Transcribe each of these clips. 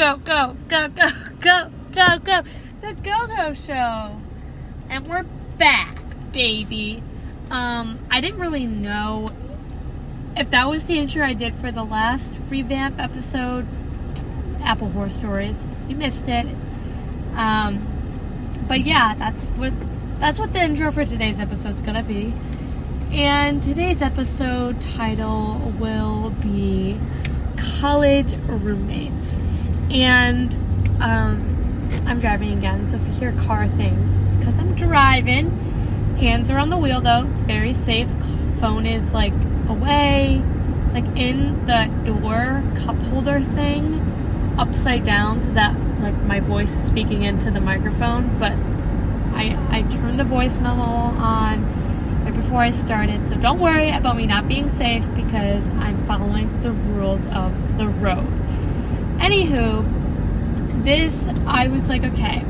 go, go, go, go, go, go, go. The Go Go Show. And we're back, baby. Um, I didn't really know if that was the intro I did for the last revamp episode, Apple Horror Stories. You missed it. Um, but yeah, that's what that's what the intro for today's episode is gonna be. And today's episode title will be college roommates. And um, I'm driving again, so if you hear car things, it's because I'm driving. Hands are on the wheel though, it's very safe. Phone is like away, it's like in the door cup holder thing, upside down, so that like my voice is speaking into the microphone. But I I turned the voice memo on right before I started, so don't worry about me not being safe because I'm following the rules of the road. Anywho, this, I was like, okay.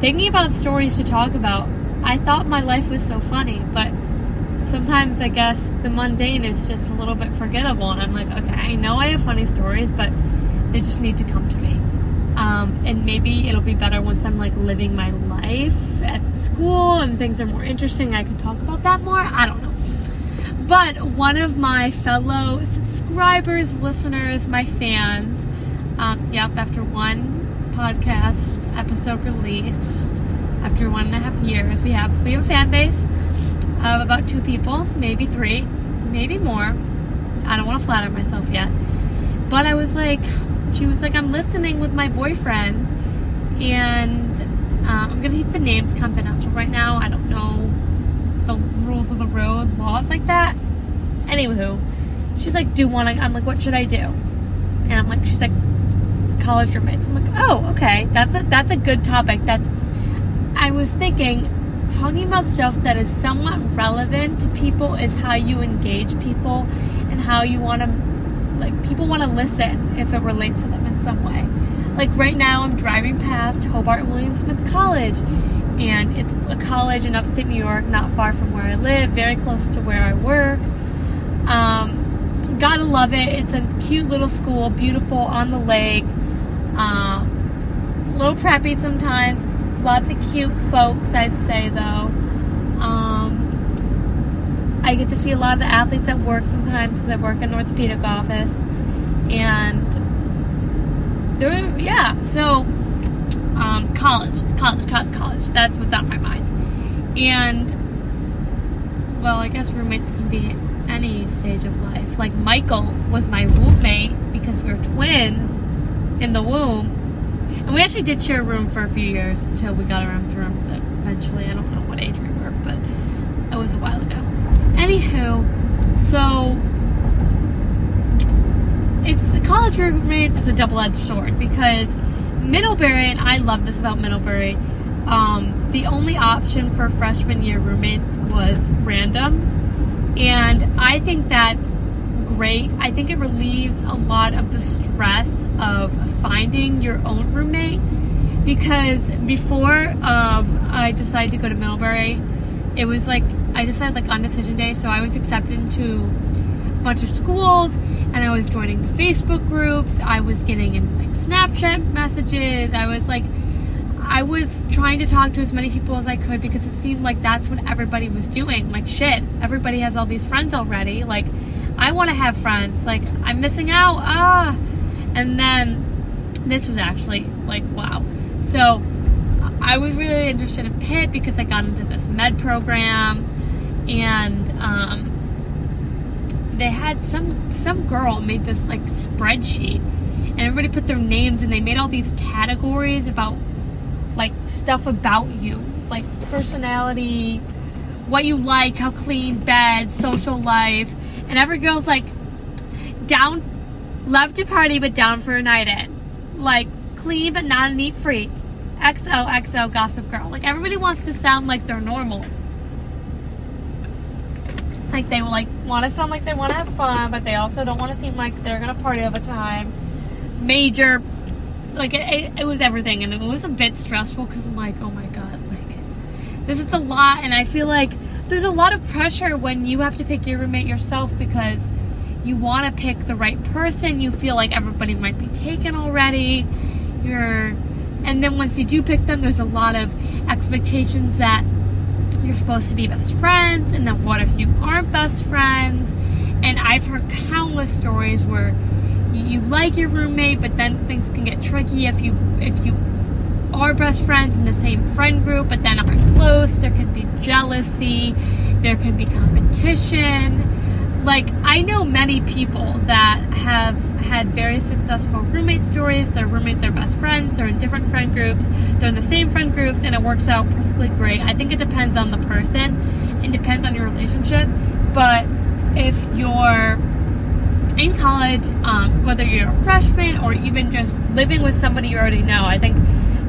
Thinking about stories to talk about, I thought my life was so funny, but sometimes I guess the mundane is just a little bit forgettable. And I'm like, okay, I know I have funny stories, but they just need to come to me. Um, and maybe it'll be better once I'm like living my life at school and things are more interesting. I can talk about that more. I don't know. But one of my fellow subscribers, listeners, my fans, um, yep, after one podcast episode release, after one and a half years, we have we have a fan base of about two people, maybe three, maybe more. I don't want to flatter myself yet, but I was like, she was like, I'm listening with my boyfriend, and uh, I'm gonna keep the names confidential right now. I don't know the rules of the road, laws like that. Anywho, she's like, do to? I'm like, what should I do? And I'm like, she's like, college roommates. I'm like, oh, okay, that's a that's a good topic. That's I was thinking talking about stuff that is somewhat relevant to people is how you engage people and how you want to like people want to listen if it relates to them in some way. Like right now, I'm driving past Hobart and William Smith College, and it's a college in upstate New York, not far from where I live, very close to where I work. Um, gotta love it. It's a cute little school, beautiful on the lake. Um, a little preppy sometimes. Lots of cute folks, I'd say, though. Um, I get to see a lot of the athletes at work sometimes because I work in an orthopedic office. And they're, yeah, so um, college, college, college, college. That's what's on my mind. And, well, I guess roommates can be any stage of life. Like Michael was my roommate because we were twins in the womb. And we actually did share a room for a few years until we got around to rooms eventually. I don't know what age we were, but it was a while ago. Anywho, so it's a college roommate It's a double-edged sword because Middlebury, and I love this about Middlebury, um, the only option for freshman year roommates was random. And I think that's great. I think it relieves a lot of the stress of finding your own roommate because before um, I decided to go to Middlebury, it was like I decided like on decision day, so I was accepted into a bunch of schools and I was joining the Facebook groups. I was getting in like Snapchat messages. I was like I was trying to talk to as many people as I could because it seemed like that's what everybody was doing. Like shit, everybody has all these friends already. Like I want to have friends. Like, I'm missing out. Ah. And then this was actually like, wow. So I was really interested in Pitt because I got into this med program and um, they had some some girl made this like spreadsheet and everybody put their names and they made all these categories about like stuff about you like personality what you like how clean bed social life and every girl's like down, love to party but down for a night in, like clean but not a neat freak. XOXO Gossip Girl. Like everybody wants to sound like they're normal. Like they will like want to sound like they want to have fun, but they also don't want to seem like they're gonna party all the time. Major, like it, it was everything, and it was a bit stressful because I'm like, oh my god, like this is a lot, and I feel like there's a lot of pressure when you have to pick your roommate yourself because you want to pick the right person. You feel like everybody might be taken already. You're, and then once you do pick them, there's a lot of expectations that you're supposed to be best friends, and then what if you aren't best friends? And I've heard countless stories where you, like your roommate, but then things can get tricky if you if you are best friends in the same friend group, but then aren't close. There could be jealousy. There could be competition. Like I know many people that have had very successful roommate stories. Their roommates are best friends. They're in different friend groups. They're in the same friend groups, and it works out perfectly great. I think it depends on the person. It depends on your relationship. But if you're in college, um, whether you're a freshman or even just living with somebody you already know, I think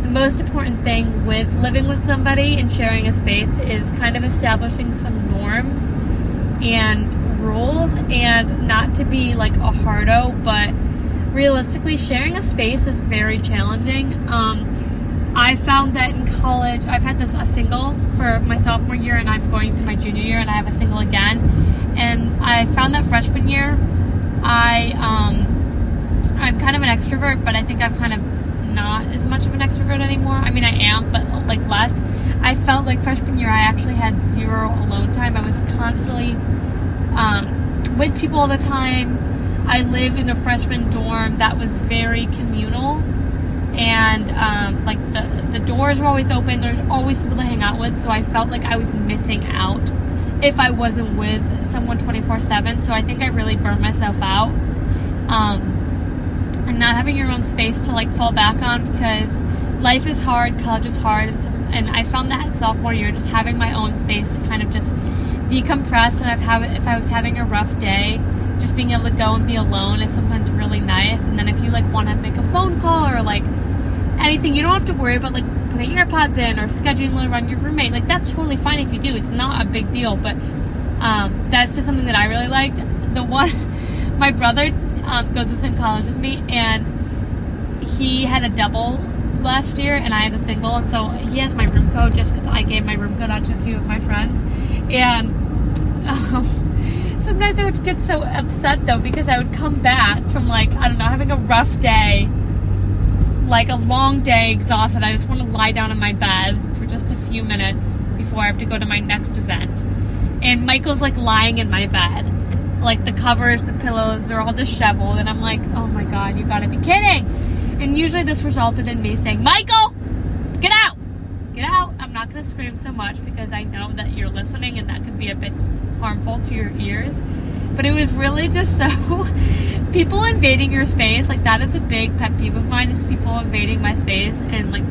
most important thing with living with somebody and sharing a space is kind of establishing some norms and rules and not to be like a hardo, but realistically, sharing a space is very challenging. Um, I found that in college, I've had this a single for my sophomore year, and I'm going to my junior year, and I have a single again. And I found that freshman year, I um, I'm kind of an extrovert, but I think I've kind of not as much of an extrovert anymore. I mean, I am, but like less. I felt like freshman year I actually had zero alone time. I was constantly um, with people all the time. I lived in a freshman dorm that was very communal, and um, like the the doors were always open. There's always people to hang out with, so I felt like I was missing out if I wasn't with someone 24 7. So I think I really burned myself out. Um, and not having your own space to like fall back on because life is hard, college is hard. And, so, and I found that sophomore year, just having my own space to kind of just decompress. And I've have, if I was having a rough day, just being able to go and be alone is sometimes really nice. And then if you like want to make a phone call or like anything, you don't have to worry about like putting AirPods in or scheduling around your roommate. Like that's totally fine if you do. It's not a big deal, but um, that's just something that I really liked. The one, my brother um, goes to the same college as me, and he had a double last year, and I had a single, and so he has my room code just because I gave my room code out to a few of my friends, and um, sometimes I would get so upset though because I would come back from like I don't know having a rough day like a long day, exhausted. I just want to lie down in my bed for just a few minutes before I have to go to my next event. And Michael's like lying in my bed. Like the covers, the pillows, they're all disheveled. And I'm like, oh my god, you gotta be kidding. And usually this resulted in me saying, Michael, get out! Get out! I'm not gonna scream so much because I know that you're listening and that could be a bit harmful to your ears. But it was really just so people invading your space, like that is a big pet peeve of mine is people invading my space and like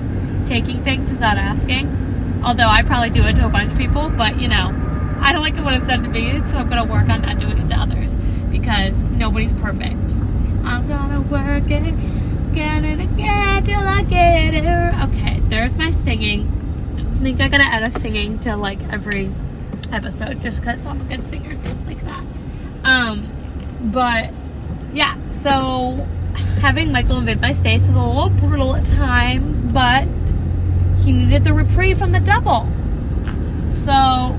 taking things without asking. Although I probably do it to a bunch of people, but you know, I don't like it when it's done to me, so I'm gonna work on not doing it to others because nobody's perfect. I'm gonna work it, get it again till I get it. Okay, there's my singing. I think I gotta add a singing to like every episode just because I'm a good singer like that. Um, but yeah, so having Michael invade my space was a little brutal at times, but he needed the reprieve from the double. So,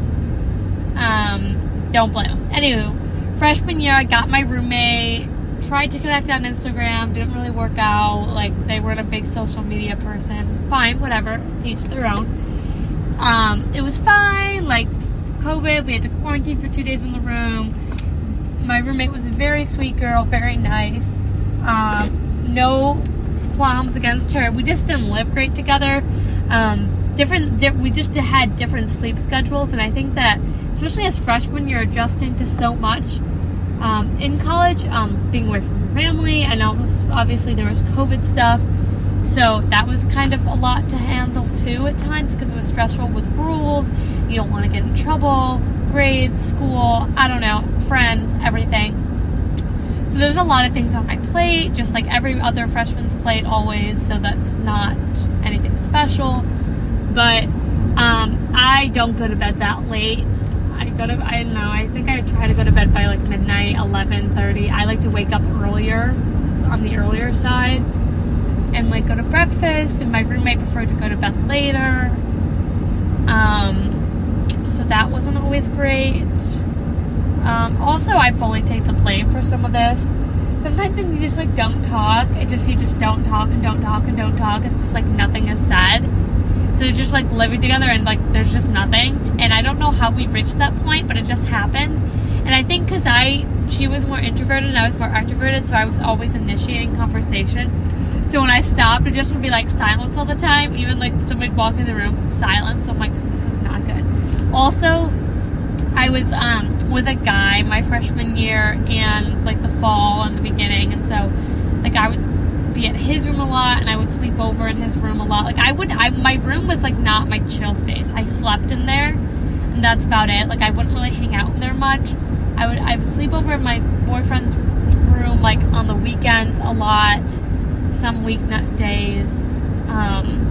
um, don't blame him. Anywho, freshman year, I got my roommate, tried to connect on Instagram, didn't really work out. Like, they weren't a big social media person. Fine, whatever, teach their own. Um, it was fine, like, COVID, we had to quarantine for two days in the room my roommate was a very sweet girl, very nice. Um, no qualms against her. We just didn't live great together. Um, different, di- we just had different sleep schedules, and I think that, especially as freshmen, you're adjusting to so much. Um, in college, um, being away from your family, and obviously there was COVID stuff, so that was kind of a lot to handle too at times because it was stressful with rules. You don't want to get in trouble grades, school, I don't know, friends, everything. So there's a lot of things on my plate, just like every other freshman's plate always, so that's not anything special. But um, I don't go to bed that late. Go to I don't know, I think I try to go to bed by like midnight, eleven thirty. I like to wake up earlier on the earlier side and like go to breakfast and my roommate preferred to go to bed later. Um so that wasn't always great. Um, also, I fully take the blame for some of this. Sometimes when you just like don't talk, it just you just don't talk and don't talk and don't talk. It's just like nothing is said. So just like living together and like there's just nothing. And I don't know how we reached that point, but it just happened. And I think because I she was more introverted and I was more extroverted, so I was always initiating conversation. So when I stopped, it just would be like silence all the time. Even like somebody walk in the room, silence. I'm like, this is not good. Also, I was um, with a guy my freshman year and like the fall and the beginning, and so like I would be at his room a lot, and I would sleep over in his room a lot. Like I would, I my room was like not my chill space. I slept in there, and that's about it. Like I wouldn't really hang out there much. I would I would sleep over in my boyfriend's room like on the weekends a lot, some weeknight days, um,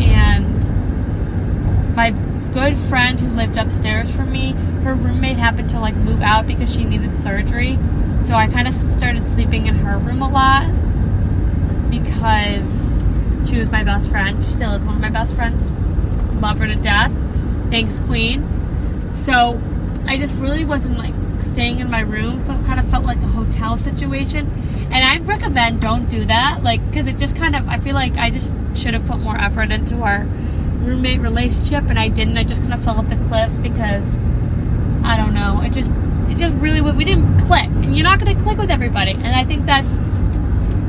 and my good friend who lived upstairs from me, her roommate happened to like move out because she needed surgery. So I kind of started sleeping in her room a lot because she was my best friend. She still is one of my best friends. Love her to death. Thanks, Queen. So I just really wasn't like staying in my room, so it kind of felt like a hotel situation. And I recommend don't do that, like, because it just kind of, I feel like I just should have put more effort into our roommate relationship, and I didn't. I just kind of fell off the cliffs because I don't know. It just it just really we didn't click, and you're not going to click with everybody. And I think that's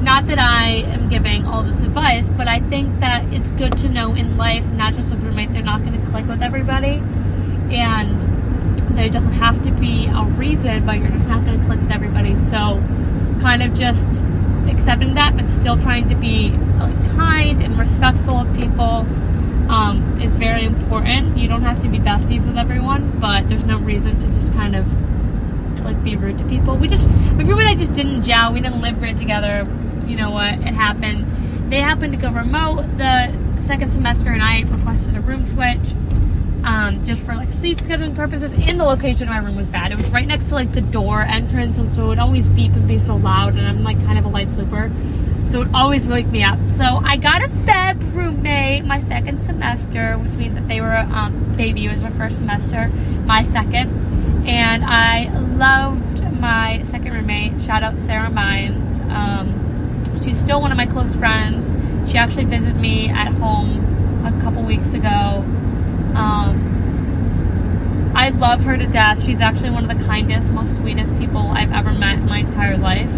not that I am giving all this advice, but I think that it's good to know in life, not just with roommates, they're not going to click with everybody, and there doesn't have to be a reason, but you're just not going to click with everybody. So, kind of just accepting that, but still trying to be like, kind and respectful of people um, is very important. You don't have to be besties with everyone, but there's no reason to just kind of like be rude to people. We just, roommate and I just didn't gel. We didn't live great together. You know what? It happened. They happened to go remote the second semester, and I requested a room switch. Um, just for like sleep scheduling purposes, and the location of my room was bad. It was right next to like the door entrance, and so it would always beep and be so loud. And I'm like kind of a light sleeper, so it always wake me up. So I got a Feb roommate my second semester, which means that they were um, baby it was my first semester, my second, and I loved my second roommate. Shout out Sarah Mines. Um, she's still one of my close friends. She actually visited me at home a couple weeks ago. Um, I love her to death. She's actually one of the kindest, most sweetest people I've ever met in my entire life.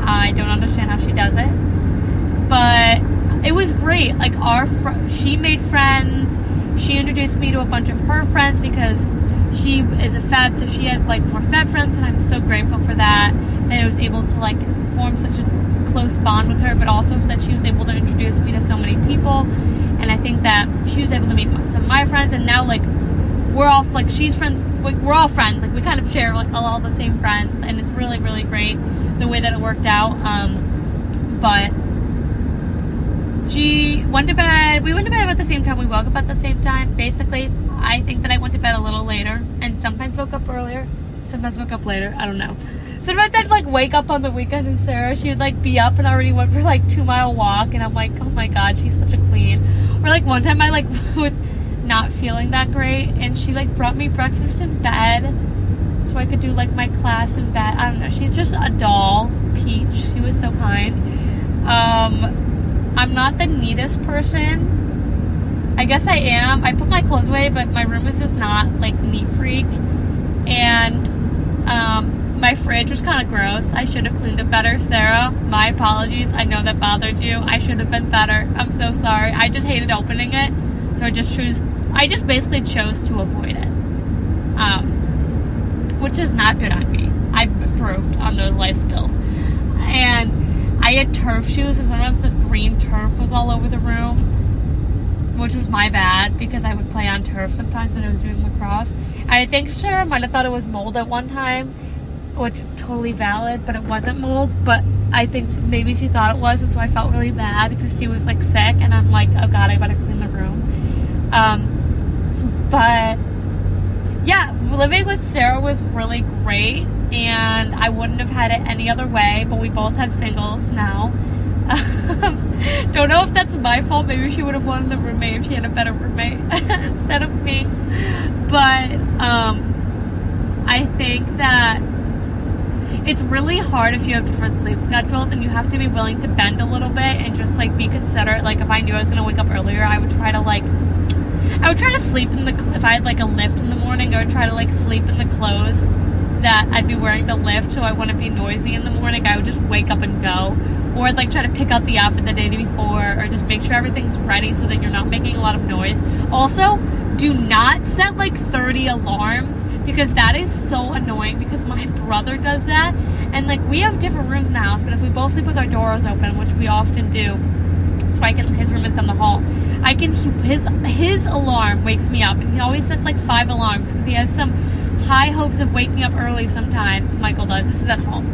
I don't understand how she does it, but it was great. Like our, fr- she made friends. She introduced me to a bunch of her friends because she is a Feb, so she had like more Feb friends, and I'm so grateful for that. That I was able to like form such a close bond with her, but also that she was able to introduce me to so many people. And I think that she was able to meet some of my friends, and now like we're all like she's friends. We're all friends. Like we kind of share like all the same friends, and it's really really great the way that it worked out. Um, but she went to bed. We went to bed about the same time. We woke up at the same time. Basically, I think that I went to bed a little later, and sometimes woke up earlier. Sometimes woke up later. I don't know. Sometimes I'd like wake up on the weekend, and Sarah she would like be up and already went for like two mile walk, and I'm like, oh my god, she's such a queen. Or like one time I like was not feeling that great, and she like brought me breakfast in bed so I could do like my class in bed. I don't know. She's just a doll, Peach. She was so kind. Um, I'm not the neatest person. I guess I am. I put my clothes away, but my room is just not like neat freak. And um, my fridge was kind of gross. I should have cleaned it better, Sarah. My apologies. I know that bothered you. I should have been better. I'm so sorry. I just hated opening it, so I just chose. I just basically chose to avoid it. Um, which is not good on me. I've improved on those life skills. And I had turf shoes, and sometimes the green turf was all over the room, which was my bad because I would play on turf sometimes when I was doing lacrosse. I think Sarah might have thought it was mold at one time, which totally valid, but it wasn't mold. But I think maybe she thought it was, and so I felt really bad because she was like sick, and I'm like, oh god, I better clean the room. Um, but yeah, living with Sarah was really great, and I wouldn't have had it any other way. But we both have singles now. Don't know if that's my fault. Maybe she would have wanted a roommate if she had a better roommate instead of me. But um, I think that it's really hard if you have different sleep schedules and you have to be willing to bend a little bit and just like be considerate. Like if I knew I was gonna wake up earlier, I would try to like I would try to sleep in the if I had like a lift in the morning. I would try to like sleep in the clothes that I'd be wearing the lift, so I wouldn't be noisy in the morning. I would just wake up and go, or like try to pick out the outfit the day before, or just make sure everything's ready so that you're not making a lot of noise. Also, do not set like 30 alarms because that is so annoying because my brother does that. And like we have different rooms in the house but if we both sleep with our doors open which we often do so I can his room is down the hall I can his his alarm wakes me up and he always sets like five alarms because he has some high hopes of waking up early sometimes. Michael does. This is at home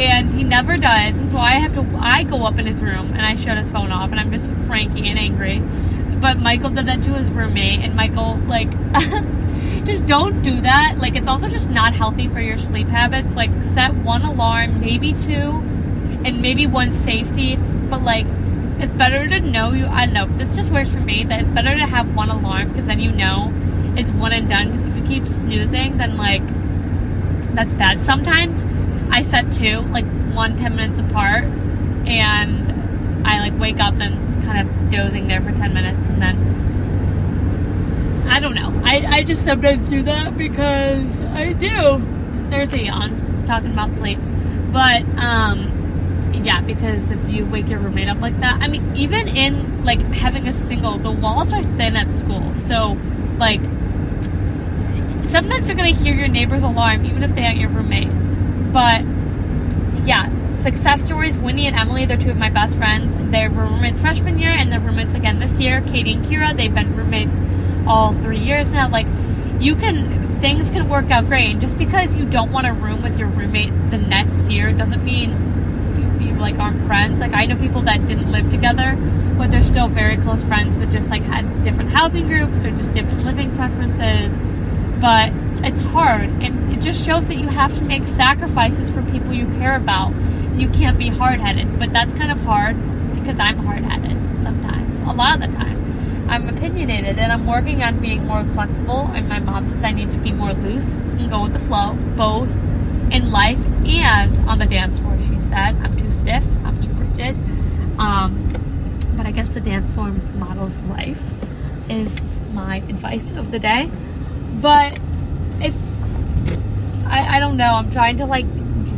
and he never does and so I have to I go up in his room and I shut his phone off and I'm just cranky and angry but Michael did that to his roommate and Michael like just don't do that. Like, it's also just not healthy for your sleep habits. Like, set one alarm, maybe two, and maybe one safety. But, like, it's better to know you. I don't know. This just works for me that it's better to have one alarm because then you know it's one and done. Because if you keep snoozing, then, like, that's bad. Sometimes I set two, like, one 10 minutes apart, and I, like, wake up and kind of dozing there for 10 minutes and then I don't know. I, I just sometimes do that because I do. There's a yawn talking about sleep. But, um, yeah, because if you wake your roommate up like that, I mean, even in like having a single, the walls are thin at school. So, like, sometimes you're gonna hear your neighbor's alarm, even if they aren't your roommate. But, yeah, success stories Winnie and Emily, they're two of my best friends. They were roommates freshman year and they're roommates again this year. Katie and Kira, they've been roommates all three years now. Like, you can, things can work out great. And just because you don't want a room with your roommate the next year doesn't mean you, you like aren't friends. Like, I know people that didn't live together, but they're still very close friends, but just like had different housing groups or just different living preferences. But it's hard, that you have to make sacrifices for people you care about. And you can't be hard headed, but that's kind of hard because I'm hard headed sometimes, a lot of the time. I'm opinionated and I'm working on being more flexible. And my mom says I need to be more loose and go with the flow, both in life and on the dance floor. She said I'm too stiff, I'm too rigid. Um, but I guess the dance floor models life is my advice of the day. But I, I don't know, I'm trying to like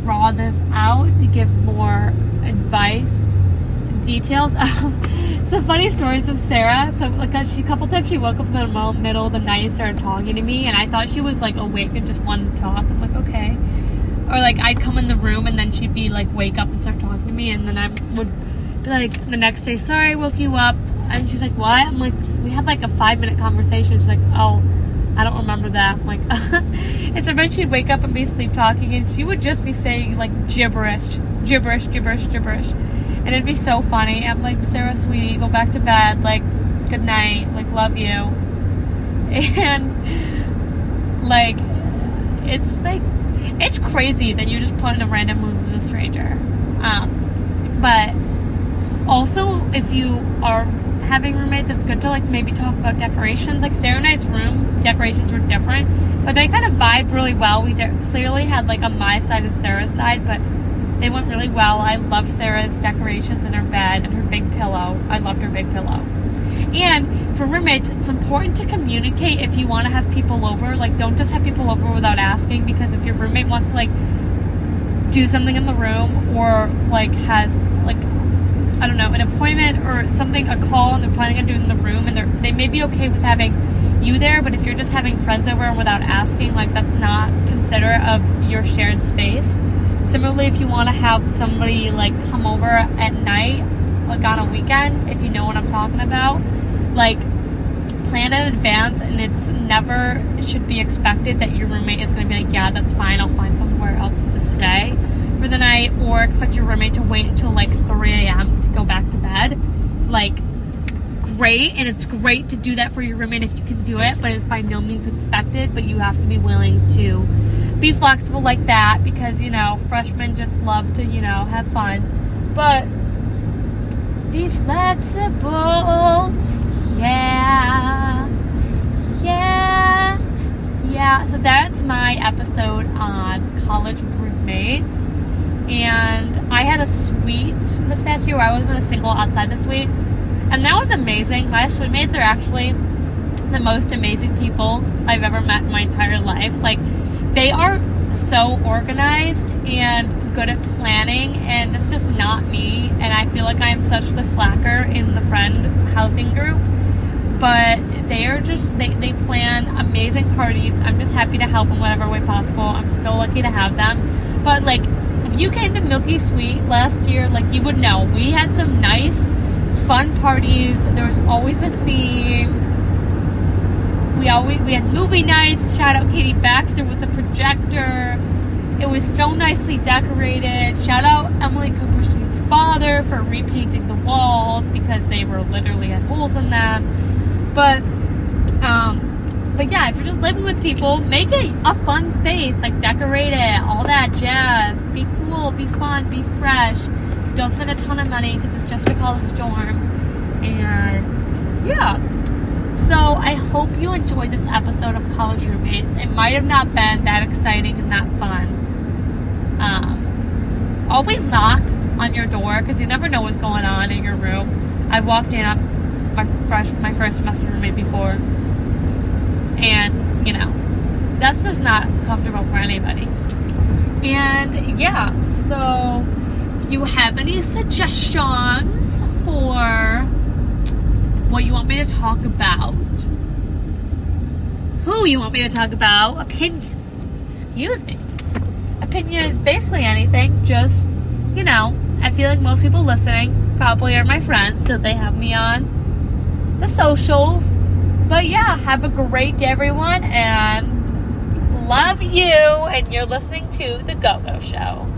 draw this out to give more advice, details. Some funny stories of Sarah. So like she a couple times she woke up in the middle of the night and started talking to me, and I thought she was like awake and just wanted to talk. I'm like okay, or like I'd come in the room and then she'd be like wake up and start talking to me, and then I would be like the next day, sorry, I woke you up, and she's like what? I'm like we had like a five minute conversation. She's like oh. I don't remember that. I'm like, and sometimes she'd wake up and be sleep talking, and she would just be saying like gibberish, gibberish, gibberish, gibberish and it'd be so funny. I'm like, Sarah, sweetie, go back to bed. Like, good night. Like, love you. And like, it's like, it's crazy that you just put in a random mood with a stranger. Um, but also, if you are having roommates, it's good to like maybe talk about decorations. Like Sarah and I's room decorations were different, but they kind of vibe really well. We de- clearly had like on my side and Sarah's side, but they went really well. I loved Sarah's decorations in her bed and her big pillow. I loved her big pillow. And for roommates, it's important to communicate if you want to have people over. Like, don't just have people over without asking because if your roommate wants to, like, do something in the room or, like, has, like, I don't know, an appointment or something, a call, and they're planning on doing in the room, and they they may be okay with having you there, but if you're just having friends over and without asking, like, that's not considerate of your shared space. Similarly, if you want to have somebody like come over at night, like on a weekend, if you know what I'm talking about, like plan in advance and it's never should be expected that your roommate is going to be like, yeah, that's fine, I'll find somewhere else to stay for the night, or expect your roommate to wait until like 3 a.m. go back to bed. Like, great, and it's great to do that for your roommate if you can do it, but it's by no means expected, but you have to be willing to be flexible like that because, you know, freshmen just love to, you know, have fun. But be flexible. Yeah. Yeah. yeah, so that's my episode on college roommates. And I had a suite this past year I was in a single outside the suite. And that was amazing. My suite mates are actually the most amazing people I've ever met in my entire life. Like, they are so organized and good at planning, and it's just not me. And I feel like I am such the slacker in the friend housing group. But they are just, they, they plan amazing parties. I'm just happy to help in whatever way possible. I'm so lucky to have them. But, like, if you came to Milky Sweet last year, like, you would know. We had some nice, fun parties. There was always a theme we always we had movie nights. Shout out Katie Baxter with the projector. It was so nicely decorated. Shout out Emily Cooper Cooperstein's father for repainting the walls because they were literally had holes in them. But um, but yeah, if you're just living with people, make it a fun space. Like decorate it, all that jazz. Be cool, be fun, be fresh. Don't spend a ton of money because it's just a college dorm. And yeah. So I hope you enjoyed this episode of College Roommates. It might have not been that exciting and that fun. Um, always knock on your door because you never know what's going on in your room. I've walked in on my fresh my first semester roommate before, and you know that's just not comfortable for anybody. And yeah, so if you have any suggestions for what you want me to talk about, who you want me to talk about, opinion, excuse me, opinion is basically anything, just, you know, I feel like most people listening probably are my friends, so they have me on the socials. But yeah, have a great day, everyone, and love you. And you're listening to The Go Go Show.